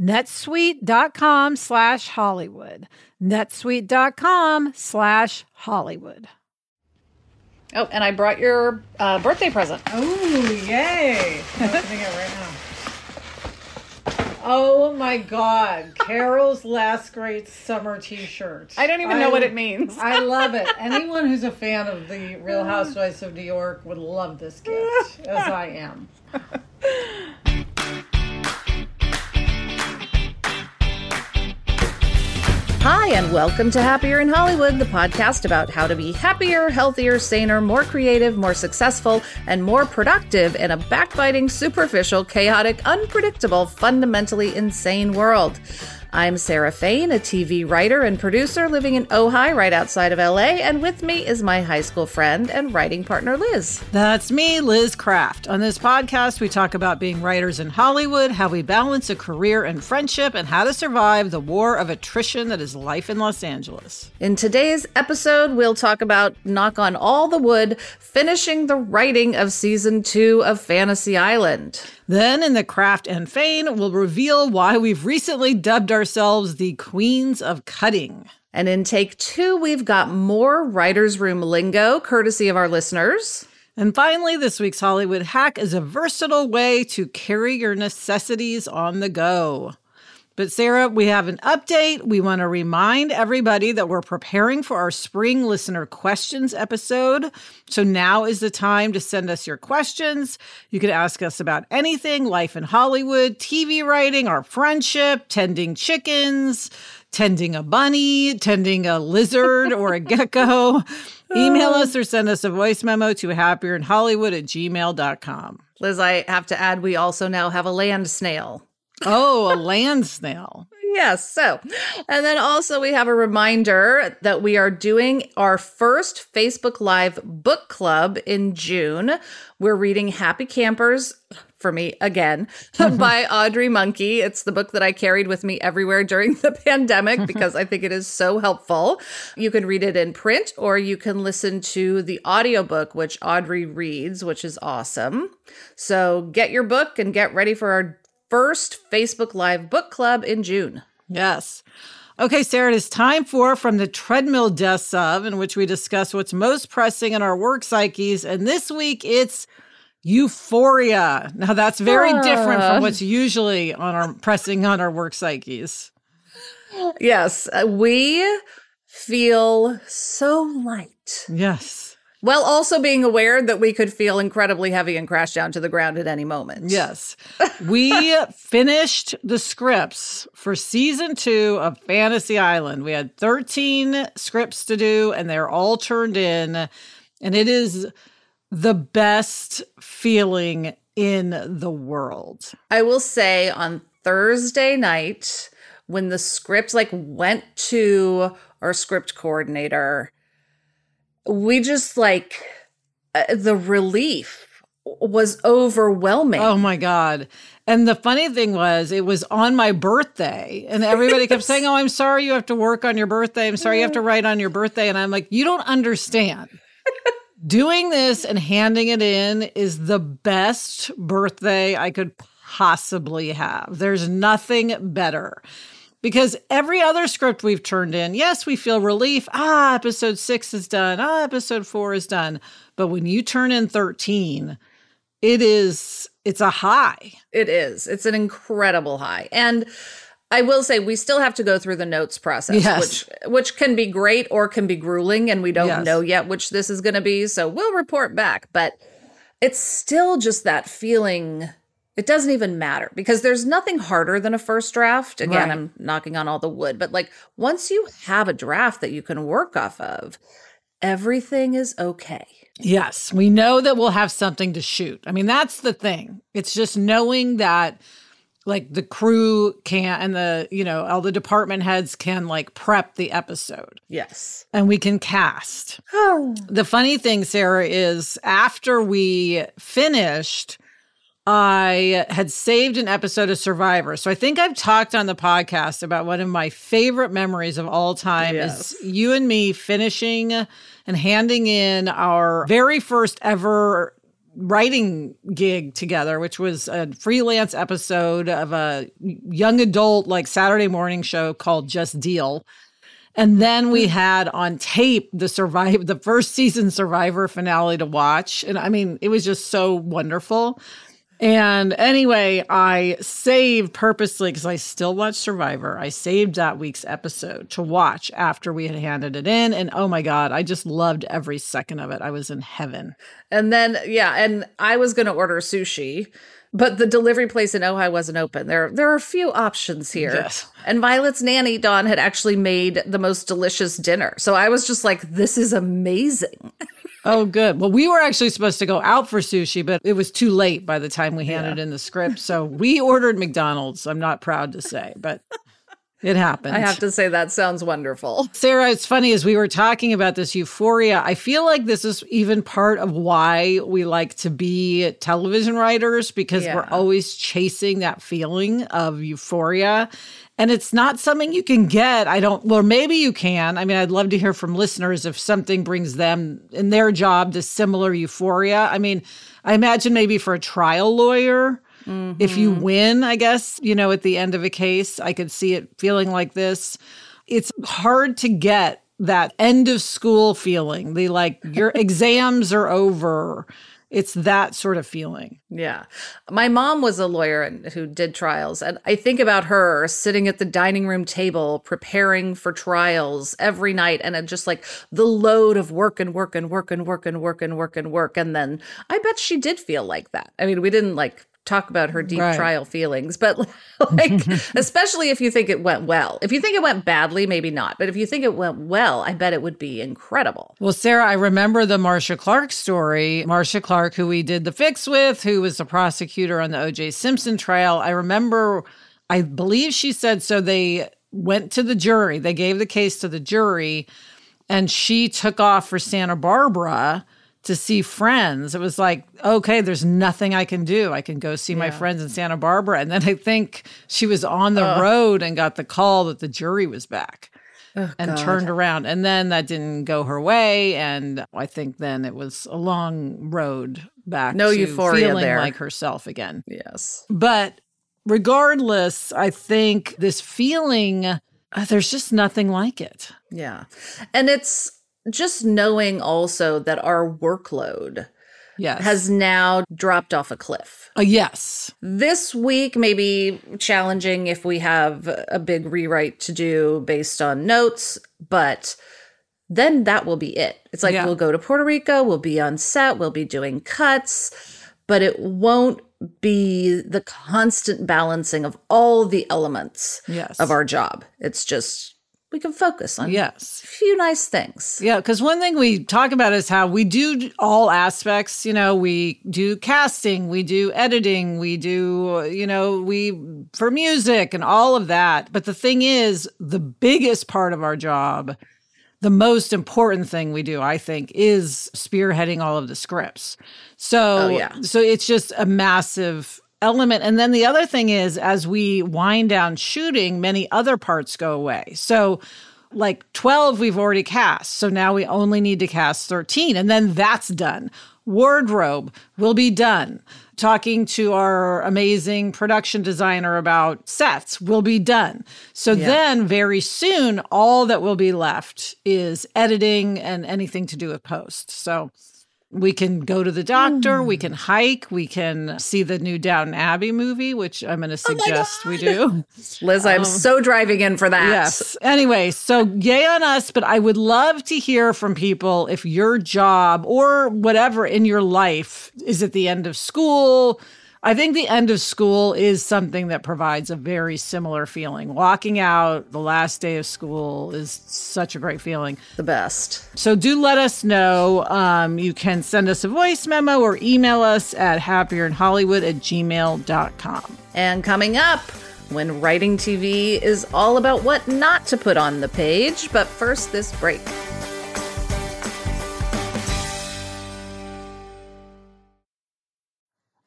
netsuite.com slash Hollywood. netsuite.com slash Hollywood. Oh, and I brought your uh, birthday present. Oh, yay. I'm opening it right now. Oh my God. Carol's last great summer t shirt. I don't even I, know what it means. I love it. Anyone who's a fan of the Real Housewives of New York would love this gift, as I am. Hi, and welcome to Happier in Hollywood, the podcast about how to be happier, healthier, saner, more creative, more successful, and more productive in a backbiting, superficial, chaotic, unpredictable, fundamentally insane world. I'm Sarah Fain, a TV writer and producer living in Ojai, right outside of LA, and with me is my high school friend and writing partner, Liz. That's me, Liz Craft. On this podcast, we talk about being writers in Hollywood, how we balance a career and friendship, and how to survive the war of attrition that is life in Los Angeles. In today's episode, we'll talk about, knock on all the wood, finishing the writing of season two of Fantasy Island. Then, in the Craft and Fain, we'll reveal why we've recently dubbed ourselves the Queens of Cutting. And in take two, we've got more writer's room lingo, courtesy of our listeners. And finally, this week's Hollywood hack is a versatile way to carry your necessities on the go. But Sarah, we have an update. We want to remind everybody that we're preparing for our spring listener questions episode. So now is the time to send us your questions. You can ask us about anything life in Hollywood, TV writing, our friendship, tending chickens, tending a bunny, tending a lizard or a gecko. Oh. Email us or send us a voice memo to happierin Hollywood at gmail.com. Liz, I have to add, we also now have a land snail. Oh, a land snail. Yes. So, and then also we have a reminder that we are doing our first Facebook Live book club in June. We're reading Happy Campers for me again by Audrey Monke. It's the book that I carried with me everywhere during the pandemic because I think it is so helpful. You can read it in print or you can listen to the audiobook which Audrey reads, which is awesome. So get your book and get ready for our first Facebook Live book club in June. Yes. Okay, Sarah, it is time for From the Treadmill Deaths of, in which we discuss what's most pressing in our work psyches. And this week it's euphoria. Now, that's very uh. different from what's usually on our pressing on our work psyches. Yes, uh, we feel so light. Yes. While also being aware that we could feel incredibly heavy and crash down to the ground at any moment. Yes. we finished the scripts for season two of Fantasy Island. We had 13 scripts to do, and they're all turned in. And it is the best feeling in the world. I will say on Thursday night, when the script like went to our script coordinator, we just like uh, the relief was overwhelming. Oh my God. And the funny thing was, it was on my birthday, and everybody kept saying, Oh, I'm sorry you have to work on your birthday. I'm sorry you have to write on your birthday. And I'm like, You don't understand. Doing this and handing it in is the best birthday I could possibly have. There's nothing better because every other script we've turned in, yes, we feel relief. Ah, episode six is done. Ah, episode four is done. But when you turn in 13, it is, it's a high. It is. It's an incredible high. And I will say we still have to go through the notes process, Yes. which which can be great or can be grueling, and we don't Yes. know yet which this is going to be. So we'll report back, but it's still just that feeling. It doesn't even matter because there's nothing harder than a first draft. Again, Right. I'm knocking on all the wood, but like once you have a draft that you can work off of, everything is okay. Yes, we know that we'll have something to shoot. I mean, that's the thing. It's just knowing that like the crew can and the, you know, all the department heads can like prep the episode Yes. and we can cast. The funny thing, Sarah, is after we finished, I had saved an episode of Survivor. So I think I've talked on the podcast about one of my favorite memories of all time Yes. is you and me finishing and handing in our very first ever writing gig together, which was a freelance episode of a young adult like Saturday morning show called Just Deal. And then we hmm. had on tape the survive the first season Survivor finale to watch. And I mean, it was just so wonderful. And anyway, I saved purposely because I still watch Survivor. I saved that week's episode to watch after we had handed it in. And oh my God, I just loved every second of it. I was in heaven. And then yeah, and I was going to order sushi, but the delivery place in Ojai wasn't open. There there are a few options here. Yes. And Violet's nanny Dawn had actually made the most delicious dinner. So I was just like this is amazing. Oh, good. Well, we were actually supposed to go out for sushi, but it was too late by the time we handed in the script. So we ordered McDonald's. I'm not proud to say, but it happened. I have to say that sounds wonderful. Sarah, it's funny as we were talking about this euphoria. I feel like this is even part of why we like to be television writers because we're always chasing that feeling of euphoria. And it's not something you can get. I don't, well, maybe you can. I mean, I'd love to hear from listeners if something brings them in their job to similar euphoria. I mean, I imagine maybe for a trial lawyer, if you mm-hmm. win, I guess, you know, at the end of a case, I could see it feeling like this. It's hard to get that end of school feeling. The like, your exams are over. It's that sort of feeling. Yeah. My mom was a lawyer and who did trials. And I think about her sitting at the dining room table preparing for trials every night and just like the load of work and work and work and work and work and work and work. And then I bet she did feel like that. I mean, we didn't like talk about her deep Right. trial feelings, but like, especially if you think it went well. If you think it went badly, maybe not. But if you think it went well, I bet it would be incredible. Well, Sarah, I remember the Marcia Clark story. Marcia Clark, who we did the fix with, who was the prosecutor on the OJ Simpson trial. I remember, I believe she said so. They went to the jury, they gave the case to the jury, and she took off for Santa Barbara to see friends. It was like, okay, there's nothing I can do. I can go see my friends in Santa Barbara. And then I think she was on the road and got the call that the jury was back and God. turned around. And then that didn't go her way. And I think then it was a long road back No to euphoria feeling there. like herself again. Yes. But regardless, I think this feeling, uh, there's just nothing like it. Yeah. And it's just knowing also that our workload Yes. has now dropped off a cliff. Uh, yes. This week may be challenging if we have a big rewrite to do based on notes, but then that will be it. It's like Yeah. we'll go to Puerto Rico, we'll be on set, we'll be doing cuts, but it won't be the constant balancing of all the elements Yes. of our job. It's just we can focus on Yes. a few nice things. Yeah, because one thing we talk about is how we do all aspects. You know, we do casting, we do editing, we do, you know, we for music and all of that. But the thing is, the biggest part of our job, the most important thing we do, I think, is spearheading all of the scripts. So, Oh, yeah. so it's just a massive element. And then the other thing is, as we wind down shooting, many other parts go away. So, like 12 we've already cast. So now we only need to cast 13 and then that's done. Wardrobe will be done. Talking to our amazing production designer about sets will be done. So then very soon all that will be left is editing and anything to do with post. So We can go to the doctor, mm. we can hike, we can see the new Downton Abbey movie, which I'm going to oh suggest oh we do. Liz, I'm um, so driving in for that. Yes. Anyway, so yay on us, but I would love to hear from people if your job or whatever in your life is at the end of school, I think the end of school is something that provides a very similar feeling. Walking out the last day of school is such a great feeling. The best. So do let us know. Um, you can send us a voice memo or email us at happierinhollywood at gmail.com. And coming up, when writing TV is all about what not to put on the page. But first, this break.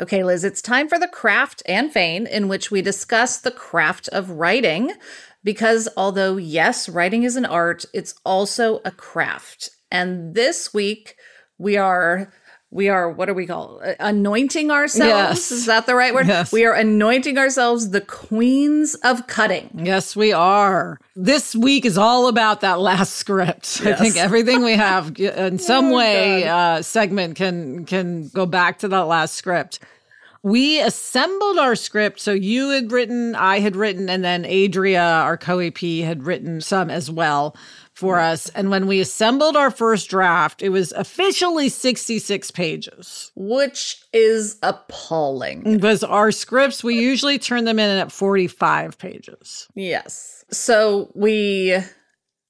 Okay, Liz, it's time for the craft and Fain, in which we discuss the craft of writing. Because although, yes, writing is an art, it's also a craft. And this week, we are we are what do we call anointing ourselves yes. is that the right word yes. we are anointing ourselves the queens of cutting yes we are this week is all about that last script yes. i think everything we have in some oh, way uh, segment can can go back to that last script we assembled our script. So you had written, I had written, and then Adria, our co AP, had written some as well for us. And when we assembled our first draft, it was officially 66 pages, which is appalling. Because our scripts, we usually turn them in at 45 pages. Yes. So we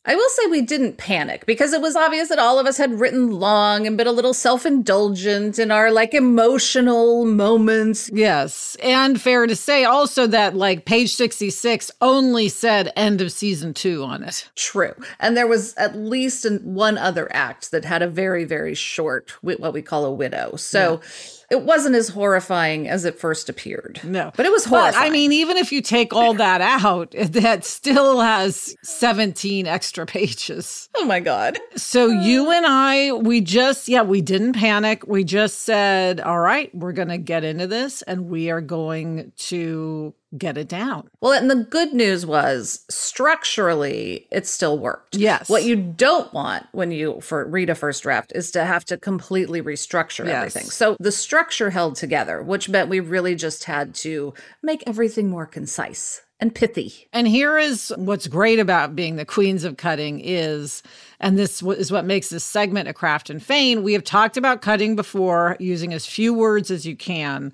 I will say we didn't panic because it was obvious that all of us had written long and been a little self indulgent in our like emotional moments. Yes. And fair to say also that like page 66 only said end of season two on it. True. And there was at least one other act that had a very, very short, what we call a widow. So. Yeah it wasn't as horrifying as it first appeared. No. But it was horrifying. But, I mean, even if you take all that out, that still has 17 extra pages. Oh my God. So you and I, we just, yeah, we didn't panic. We just said, all right, we're going to get into this and we are going to get it down. Well, and the good news was structurally it still worked. Yes. What you don't want when you for read a first draft is to have to completely restructure yes. everything. So the structure held together, which meant we really just had to make everything more concise and pithy. And here is what's great about being the queens of cutting is and this is what makes this segment a craft and Fain. We have talked about cutting before using as few words as you can.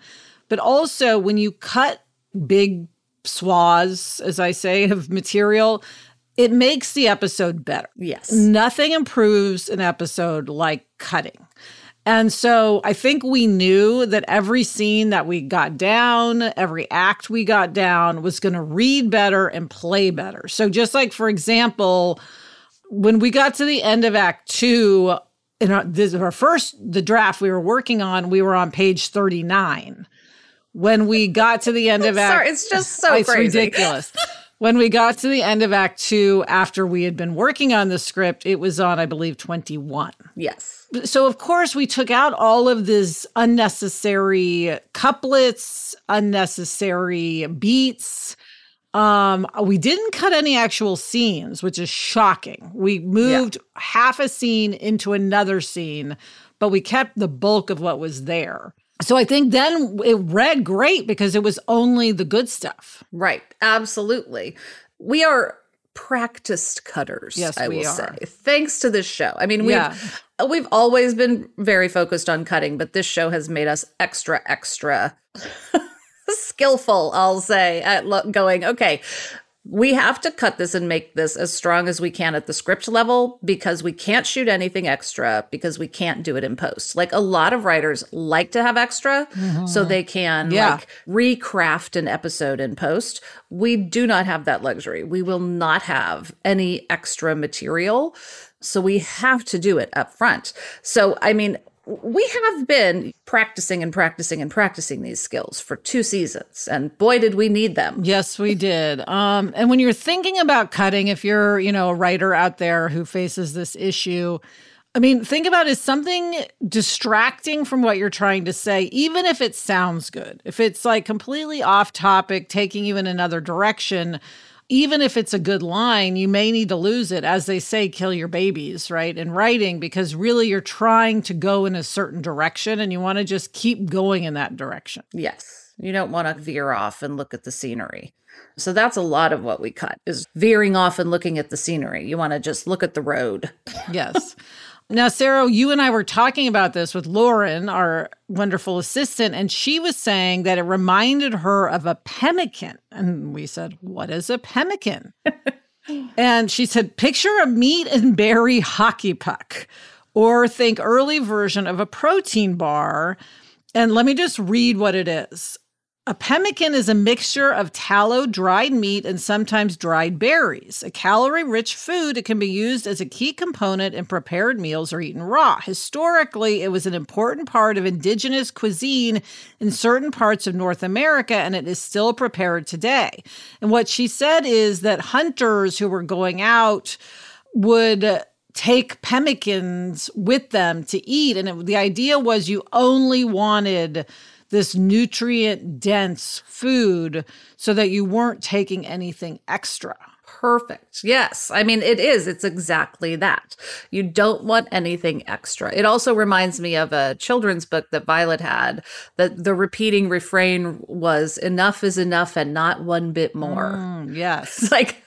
But also when you cut big swaths, as I say, of material, it makes the episode better. Yes. Nothing improves an episode like cutting. And so I think we knew that every scene that we got down, every act we got down was going to read better and play better. So just like, for example, when we got to the end of Act Two, in our, this, our first, the draft we were working on, we were on page 39 when we got to the end of act Sorry, it's just so it's crazy. ridiculous when we got to the end of act two after we had been working on the script it was on i believe 21 yes so of course we took out all of this unnecessary couplets unnecessary beats um, we didn't cut any actual scenes, which is shocking. We moved yeah. half a scene into another scene, but we kept the bulk of what was there. So I think then it read great because it was only the good stuff. Right. Absolutely. We are practiced cutters. Yes, I we will are. say. Thanks to this show. I mean, we've Yeah. we've always been very focused on cutting, but this show has made us extra, extra skillful. I'll say at lo- going. Okay, we have to cut this and make this as strong as we can at the script level because we can't shoot anything extra because we can't do it in post. Like a lot of writers like to have extra so mm-hmm. they can Yeah. like recraft an episode in post. We do not have that luxury. We will not have any extra material. So we have to do it up front. So, I mean, we have been practicing and practicing and practicing these skills for two seasons, and boy, did we need them. Yes, we did. Um, and when you're thinking about cutting, if you're, you know, a writer out there who faces this issue, I mean, think about is something distracting from what you're trying to say, even if it sounds good. If it's like completely off topic, taking you in another direction, even if it's a good line, you may need to lose it. As they say, kill your babies, right? In writing, because really you're trying to go in a certain direction and you want to just keep going in that direction. Yes. You don't want to veer off and look at the scenery. So that's a lot of what we cut is veering off and looking at the scenery. You want to just look at the road. Yes. Now, Sarah, you and I were talking about this with Lauren, our wonderful assistant, and she was saying that it reminded her of a pemmican. And we said, What is a pemmican? and she said, Picture a meat and berry hockey puck, or think early version of a protein bar. And let me just read what it is. A pemmican is a mixture of tallow, dried meat, and sometimes dried berries. A calorie rich food, it can be used as a key component in prepared meals or eaten raw. Historically, it was an important part of indigenous cuisine in certain parts of North America, and it is still prepared today. And what she said is that hunters who were going out would take pemmicans with them to eat. And it, the idea was you only wanted this nutrient dense food so that you weren't taking anything extra. Perfect. Yes. I mean, it is. It's exactly that. You don't want anything extra. It also reminds me of a children's book that Violet had that the repeating refrain was enough is enough and not one bit more. Mm, yes. It's like,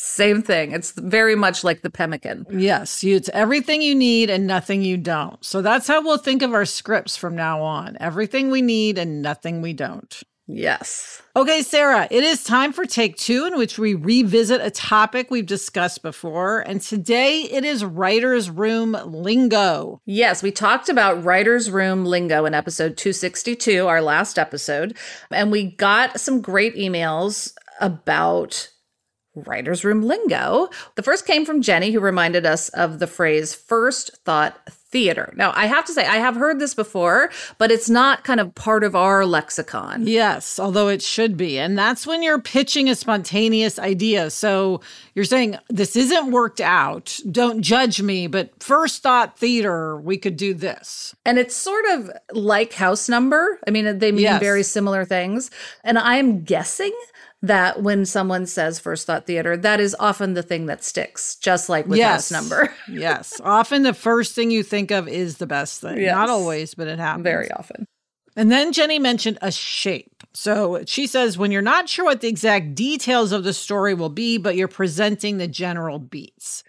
same thing. It's very much like the pemmican. Yes, it's everything you need and nothing you don't. So that's how we'll think of our scripts from now on. Everything we need and nothing we don't. Yes. Okay, Sarah, it is time for take two, in which we revisit a topic we've discussed before. And today it is writer's room lingo. Yes, we talked about writer's room lingo in episode 262, our last episode, and we got some great emails about writer's room lingo. The first came from Jenny, who reminded us of the phrase first thought theater. Now, I have to say, I have heard this before, but it's not kind of part of our lexicon. Yes, although it should be. And that's when you're pitching a spontaneous idea. So you're saying, this isn't worked out. Don't judge me, but first thought theater, we could do this. And it's sort of like house number. I mean, they mean Yes. very similar things. And I'm guessing that when someone says first thought theater, that is often the thing that sticks, just like with Yes. house number. yes. Often the first thing you think of is the best thing. Yes. Not always, but it happens. very often. And then Jenny mentioned a shape. So she says, when you're not sure what the exact details of the story will be, but you're presenting the general beats.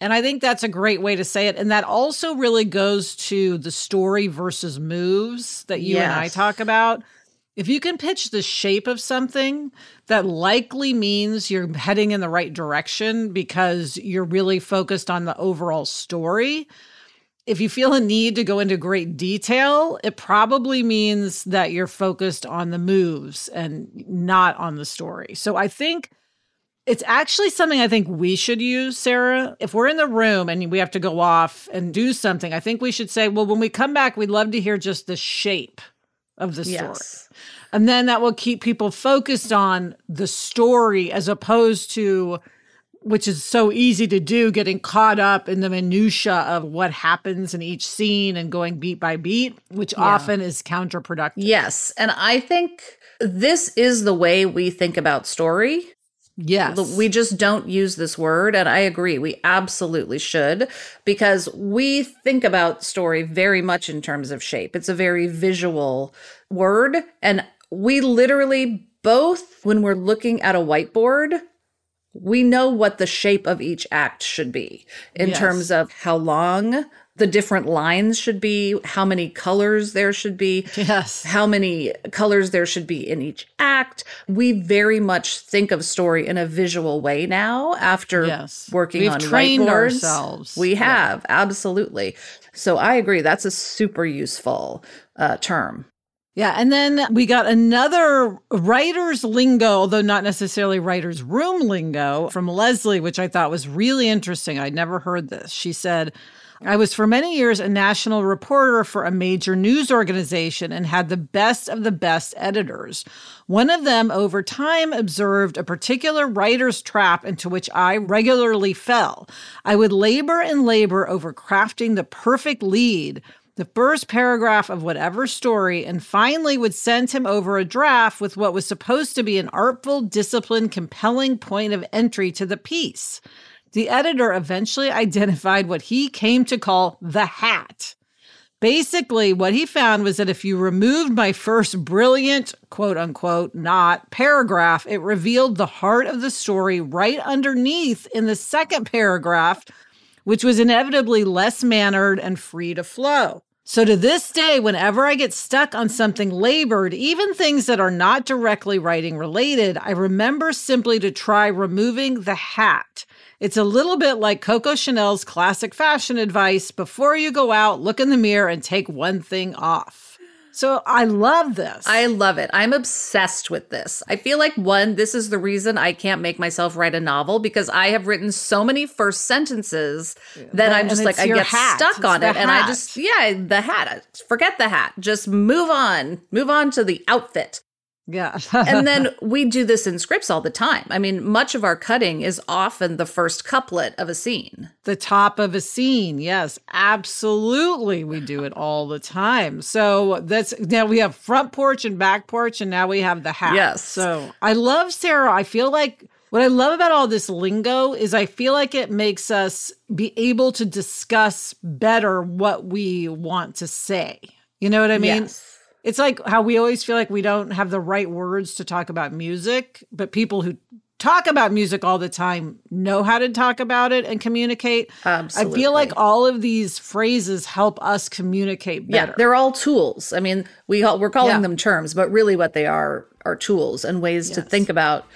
And I think that's a great way to say it. And that also really goes to the story versus moves that you and I talk about. If you can pitch the shape of something, that likely means you're heading in the right direction because you're really focused on the overall story if you feel a need to go into great detail, it probably means that you're focused on the moves and not on the story. So I think it's actually something I think we should use, Sarah. If we're in the room and we have to go off and do something, I think we should say, well, when we come back, we'd love to hear just the shape of the story. Yes. And then that will keep people focused on the story as opposed to which is so easy to do getting caught up in the minutia of what happens in each scene and going beat by beat, which often is counterproductive. Yes. And I think this is the way we think about story. Yes. We just don't use this word. And I agree, we absolutely should, because we think about story very much in terms of shape. It's a very visual word. And we literally both, when we're looking at a whiteboard, we know what the shape of each act should be in Yes. terms of how long the different lines should be, how many colors there should be, Yes. how many colors there should be in each act. We very much think of story in a visual way now after Yes. working We've on trained whiteboards. ourselves. We Yeah. have, absolutely. So I agree. That's a super useful uh, term. Yeah. And then we got another writer's lingo, although not necessarily writer's room lingo from Leslie, which I thought was really interesting. I'd never heard this. She said, I was for many years a national reporter for a major news organization and had the best of the best editors. One of them, over time, observed a particular writer's trap into which I regularly fell. I would labor and labor over crafting the perfect lead the first paragraph of whatever story and finally would send him over a draft with what was supposed to be an artful, disciplined, compelling point of entry to the piece. The editor eventually identified what he came to call the hat. Basically, what he found was that if you removed my first brilliant, quote unquote, not paragraph, it revealed the heart of the story right underneath in the second paragraph which was inevitably less mannered and free to flow. So to this day, whenever I get stuck on something labored, even things that are not directly writing related, I remember simply to try removing the hat. It's a little bit like Coco Chanel's classic fashion advice before you go out, look in the mirror and take one thing off. So I love this. I love it. I'm obsessed with this. I feel like one, this is the reason I can't make myself write a novel because I have written so many first sentences that I'm just like I get hat. stuck It's on it, and I just yeah, the hat. Forget the hat. Just move on. Move on to the outfit. Yeah. and then we do this in scripts all the time. I mean, much of our cutting is often the first couplet of a scene. the top of a scene. Yes, absolutely. We do it all the time. So that's now we have front porch and back porch, and now we have the hat. Yes. So I love Sarah. I feel like what I love about all this lingo is I feel like it makes us be able to discuss better what we want to say. You know what I mean? Yes. It's like how we always feel like we don't have the right words to talk about music, but people who talk about music all the time know how to talk about it and communicate. Absolutely. I feel like all of these phrases help us communicate better. Yeah, they're all tools. I mean, we call- we're calling Yeah. them terms, but really what they are are tools and ways to think about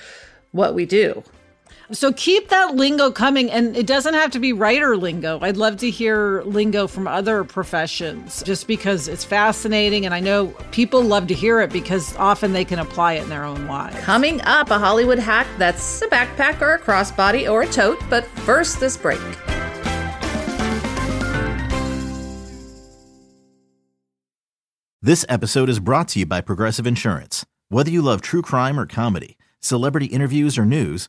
what we do. So keep that lingo coming and it doesn't have to be writer lingo. I'd love to hear lingo from other professions just because it's fascinating and I know people love to hear it because often they can apply it in their own lives. Coming up, a Hollywood hack that's a backpack or a crossbody or a tote, but first this break. This episode is brought to you by Progressive Insurance. Whether you love true crime or comedy, celebrity interviews or news,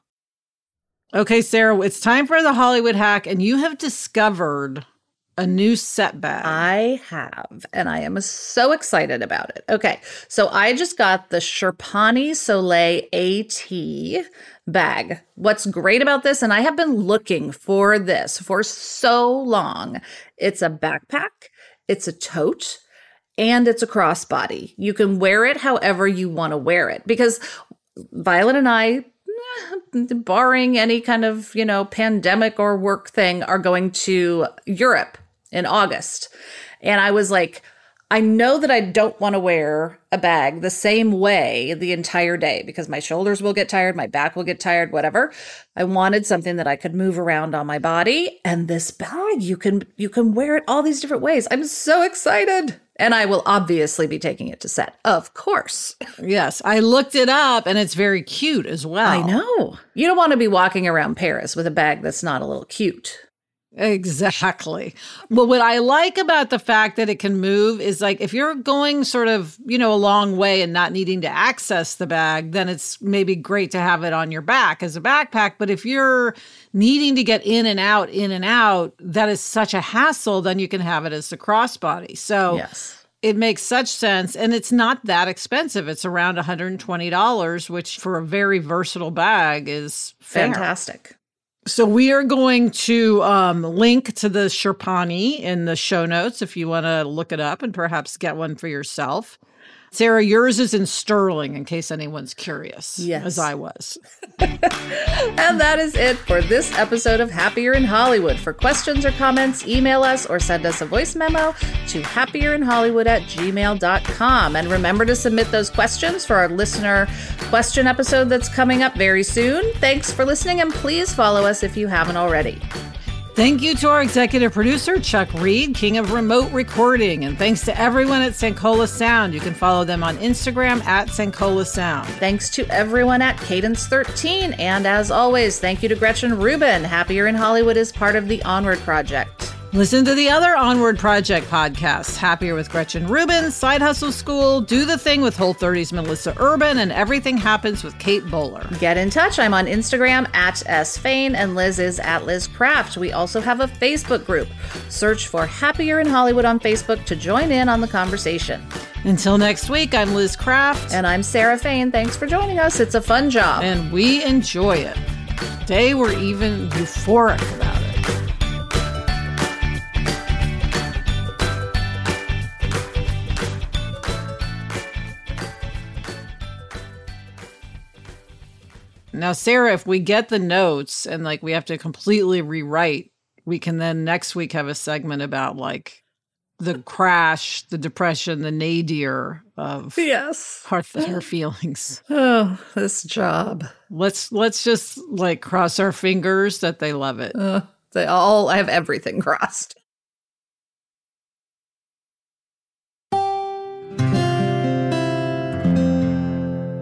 Okay, Sarah, it's time for the Hollywood hack, and you have discovered a new set bag. I have, and I am so excited about it. Okay, so I just got the Sherpani Soleil AT bag. What's great about this, and I have been looking for this for so long, it's a backpack, it's a tote, and it's a crossbody. You can wear it however you want to wear it because Violet and I barring any kind of, you know, pandemic or work thing, are going to Europe in August. And I was like, I know that I don't want to wear a bag the same way the entire day because my shoulders will get tired, my back will get tired, whatever. I wanted something that I could move around on my body and this bag you can you can wear it all these different ways. I'm so excited. And I will obviously be taking it to set. Of course. yes, I looked it up, and it's very cute as well. I know. You don't want to be walking around Paris with a bag that's not a little cute. Exactly. Well, what I like about the fact that it can move is like if you're going sort of, you know, a long way and not needing to access the bag, then it's maybe great to have it on your back as a backpack. But if you're needing to get in and out, in and out, that is such a hassle, then you can have it as a crossbody. So, Yes. it makes such sense and it's not that expensive it's around $120 which for a very versatile bag is fair. Fantastic. So we are going to um, link to the sherpani in the show notes if you want to look it up and perhaps get one for yourself sarah yours is in sterling in case anyone's curious Yes. as i was And that is it for this episode of Happier in Hollywood. For questions or comments, email us or send us a voice memo to happierinhollywood at gmail.com. And remember to submit those questions for our listener question episode that's coming up very soon. Thanks for listening, and please follow us if you haven't already. Thank you to our executive producer, Chuck Reed, king of remote recording. And thanks to everyone at Sankola Sound. You can follow them on Instagram at Sankola Sound. Thanks to everyone at Cadence 13. And as always, thank you to Gretchen Rubin. Happier in Hollywood is part of the Onward Project. Listen to the other Onward Project podcasts Happier with Gretchen Rubin, Side Hustle School, Do the Thing with Whole 30's Melissa Urban, and Everything Happens with Kate Bowler. Get in touch. I'm on Instagram at sfain and Liz is at Liz Craft. We also have a Facebook group. Search for Happier in Hollywood on Facebook to join in on the conversation. Until next week, I'm Liz Craft, And I'm Sarah Fain. Thanks for joining us. It's a fun job. and we enjoy it. Today, we're even euphoric about Now, Sarah, if we get the notes and like we have to completely rewrite, we can then next week have a segment about like the crash, the depression, the nadir of yes. her, her feelings. Oh, this job. Let's let's just like cross our fingers that they love it. Uh, they all, I have everything crossed.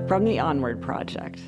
From the Onward Project.